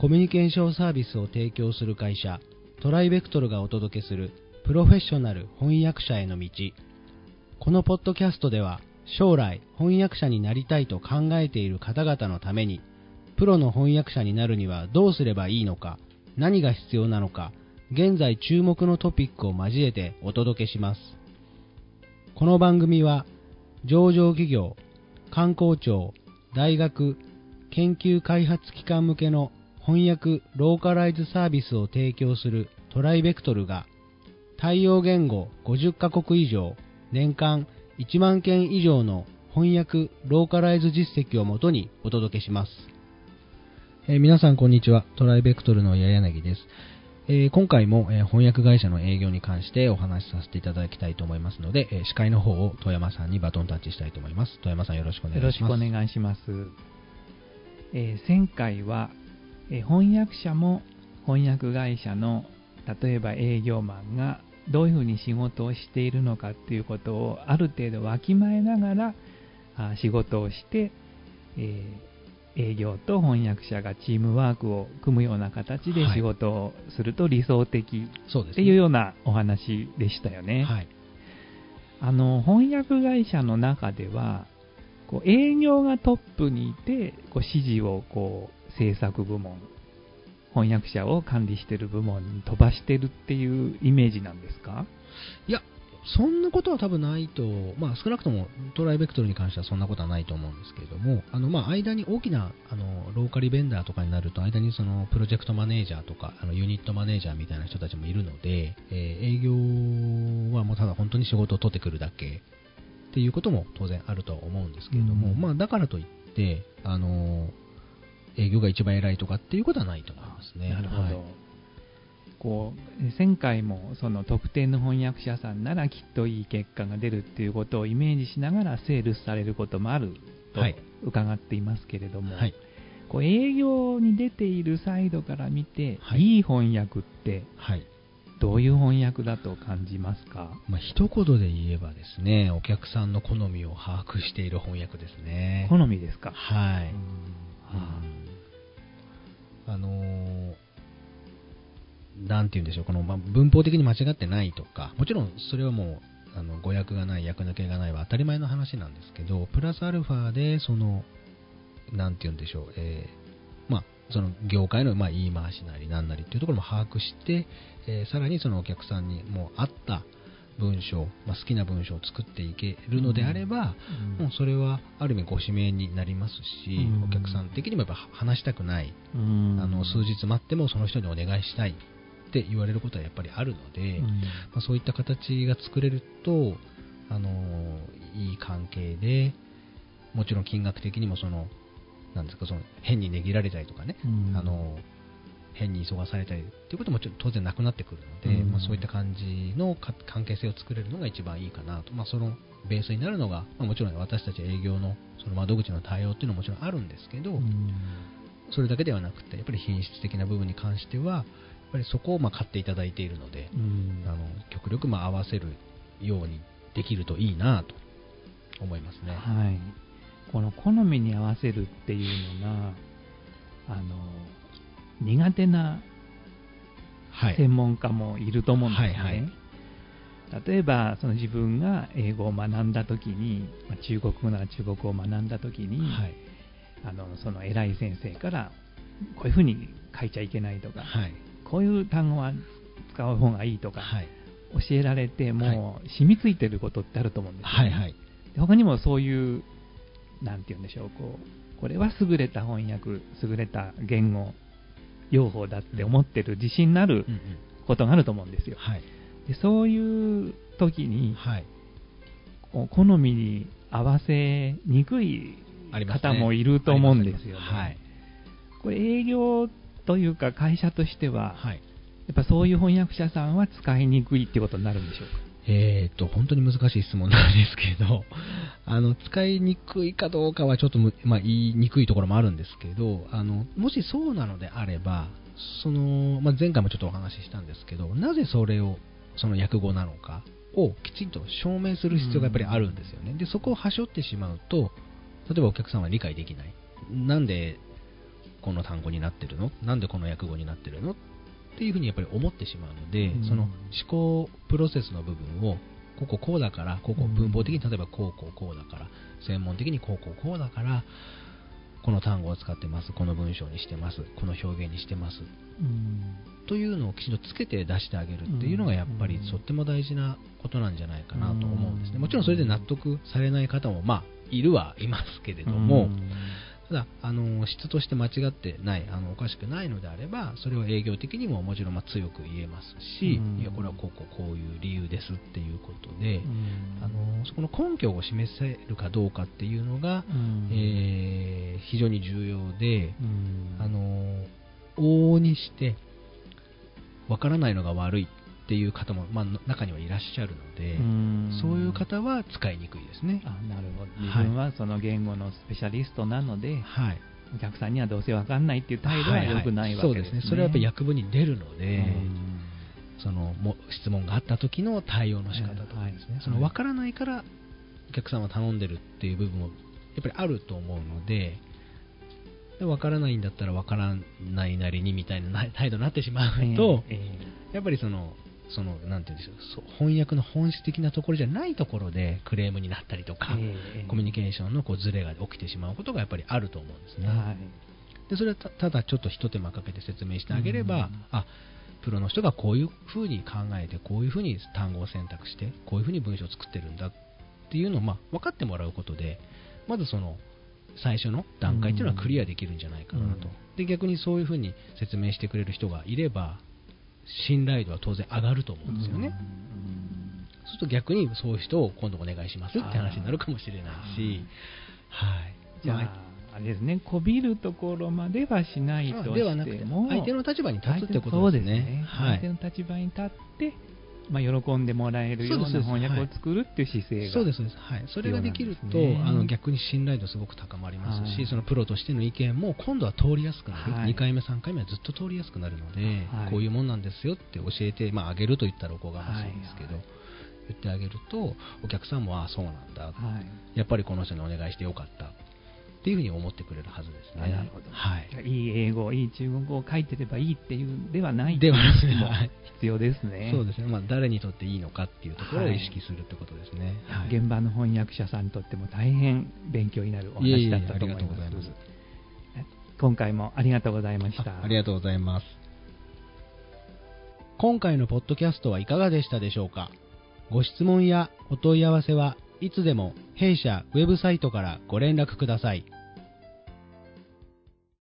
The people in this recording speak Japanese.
コミュニケーションサービスを提供する会社トライベクトルがお届けするプロフェッショナル翻訳者への道。このポッドキャストでは将来翻訳者になりたいと考えている方々のためにプロの翻訳者になるにはどうすればいいのか何が必要なのか現在注目のトピックを交えてお届けします。この番組は上場企業観光庁大学研究開発機関向けの翻訳ローカライズサービスを提供するトライベクトルが対応言語50カ国以上年間1万件以上の翻訳ローカライズ実績をもとにお届けします、えー皆さんこんにちは。トライベクトルの矢柳です、えー今回も、えー翻訳会社の営業に関してお話しさせていただきたいと思いますので、え司会の方を富山さんにバトンタッチしたいと思います。富山さんよろしくお願いします。よろしくお願いします。え前回は、えー翻訳者も翻訳会社の例えば営業マンがどういうふうに仕事をしているのかっていうことをある程度わきまえながらあ仕事をして、えー営業と翻訳者がチームワークを組むような形ではい。仕事をすると理想的っていうようなお話でしたよね。はい。あの翻訳会社の中ではこう営業がトップにいてこう指示をこう制作部門翻訳者を管理している部門に飛ばしてるっていうイメージなんですか？いや、そんなことは多分ないと、まあ、少なくともトライベクトルに関してはそんなことはないと思うんですけれども、あのまあ間に大きなあのローカリベンダーとかになると、間にそのプロジェクトマネージャーとかあのユニットマネージャーみたいな人たちもいるので、えー営業はもうただ本当に仕事を取ってくるだけ。っていうことも当然あるとは思うんですけれども、うん。まあ、だからといって、あの営業が一番偉いとかっていうことはないと思いますね。なるほど、はい。こうえ前回もその特定の翻訳者さんならきっといい結果が出るっていうことをイメージしながらセールスされることもあるとはい。伺っていますけれども、はい。こう営業に出ているサイドから見て、はい。い、い翻訳ってはい。どういう翻訳だと感じますか？まあ、一言で言えばですね、お客さんの好みを把握している翻訳ですね。好みですか、はい。なんて言うんでしょう、この、まあ、文法的に間違ってないとか、もちろんそれはもう、あの語訳がない、訳抜けがないは当たり前の話なんですけど、プラスアルファで、その、なんて言うんでしょう、えーまあ、その業界の、まあ、言い回しなりなんなりっていうところも把握して、えーさらにそのお客さんにもう合った文章、まあ、好きな文章を作っていけるのであれば、うん。もうそれはある意味ご指名になりますし、うん。お客さん的にもやっぱ話したくない、うん。あの数日待ってもその人にお願いしたいって言われることはやっぱりあるので、うん。まあ、そういった形が作れると、あのいい関係で、もちろん金額的にもその、なんですか、その変に値切られたりとかね、うん。あの変に急がされたりっていうこともちょっと当然なくなってくるので、うん。まあ、そういった感じのか関係性を作れるのが一番いいかなと、まあ、そのベースになるのが、まあ、もちろん私たち営業のその窓口の対応っていうのももちろんあるんですけど、うん。それだけではなくてやっぱり品質的な部分に関してはぱりそこをまあ買っていただいているので、うん。あの極力まあ合わせるようにできるといいなと思いますね。はい、この好みに合わせるっていうのがあの苦手なはい、専門家もいると思うんですね。はいはい。例えばその自分が英語を学んだ時に、まあ中国語なら中国語を学んだ時に、はい。あのその偉い先生からこういうふうに書いちゃいけないとか、はいこういう単語は使う方がいいとか、はい。教えられてもう染みついてることってあると思うんですよ、ね。はいはい。で他にもそういう、なんて言うんでしょう、こうこれは優れた翻訳、優れた言語用法だって思ってる自信のあるうんうん。ことがあると思うんですよ。はい。でそういう時に、はい。好みに合わせにくい方もいると思うんですよね。はい。これ営業というか会社としては、はい。やっぱそういう翻訳者さんは使いにくいってことになるんでしょうか？えー、と本当に難しい質問なんですけど あの使いにくいかどうかはちょっとむ、まあ、言いにくいところもあるんですけどあのもしそうなのであればその、まあ、前回もちょっとお話ししたんですけどなぜそれをその訳語なのかをきちんと証明する必要がやっぱりあるんですよね、でそこをはしょってしまうと例えばお客さんは理解できない。なんでこの単語になってるの？なんでこの訳語になってるの？っていうふうにやっぱり思ってしまうので、うん。その思考プロセスの部分をこここうだからここうん文法的に例えばこうこうこうだから専門的にこうこうこうだからこの単語を使ってますこの文章にしてますこの表現にしてますうん。というのをきちんとつけて出してあげるっていうのがやっぱりうん。とっても大事なことなんじゃないかなと思うんですね。うんもちろんそれで納得されない方もまあいるはいますけれども、うんただあの質として間違ってないあのおかしくないのであればそれを営業的にももちろんまあ強く言えますし、うん。いやこれはこうこうこういう理由ですっていうことで、うん。あのそこの根拠を示せるかどうかっていうのが、うん。えー非常に重要で、うん。あの往々にしてわからないのが悪いっていう方も、まあ、中にはいらっしゃるので、ん。そういう方は使いにくいですね。あなるほど。はい。自分はその言語のスペシャリストなので、はい、お客さんにはどうせわかんないっていう態度は良くないわけですね。そうですね。それはやっぱり訳文に出るので、うん。そのも質問があった時の対応の仕方とかですね、はいその分からないからお客さんは頼んでるっていう部分もやっぱりあると思うので、で分からないんだったら分からないなりにみたいなな態度になってしまうと、えええ。やっぱりその、その、なんていうんでしょう、翻訳の本質的なところじゃないところでクレームになったりとか、ええコミュニケーションのこうズレが起きてしまうことがやっぱりあると思うんですね。はい。でそれはたただちょっと一手間かけて説明してあげれば、うん。あプロの人がこういうふうに考えてこういうふうに単語を選択してこういうふうに文章を作ってるんだっていうのを、まあ、分かってもらうことでまずその最初の段階っていうのはクリアできるんじゃないかなと、うん。で逆にそういうふうに説明してくれる人がいれば信頼度は当然上がると思うんですよね、そうすると逆にそういう人を今度お願いしますって話になるかもしれないし、はい、じゃまあ、あれですね、こびるところまではしないとしても、ではなくて相手の立場に立つってことそうですね。はい相手の立場に立って、まあ、喜んでもらえるような翻訳を作るっていう姿勢が、そうですそうです、はい、それができると、ね。あの逆に信頼度すごく高まりますし、はい。そのプロとしての意見も今度は通りやすくなる、はい。2回目、3回目はずっと通りやすくなるので、はい。こういうもんなんですよって教えて、まあ、あげると言ったらおこがましいんですけど、言ってあげると、お客さんも、ああ、そうなんだ、はい。やっぱりこの人にお願いしてよかったっていうふうに思ってくれるはずですね。なるほどはいいい英語、いい中国語を書いてればいいっていうんではないではなくて必要ですね。そうですね、まあ、誰にとっていいのかっていうところを意識するってことですね。はい現場の翻訳者さんにとっても大変勉強になるおいえいえ話だったと思いありがとうございま。ますす今回もありがとうございました。あありがとうございます。今回のポッドキャストはいかがでしたでしょうか？ご質問やお問い合わせはいつでも弊社ウェブサイトからご連絡ください。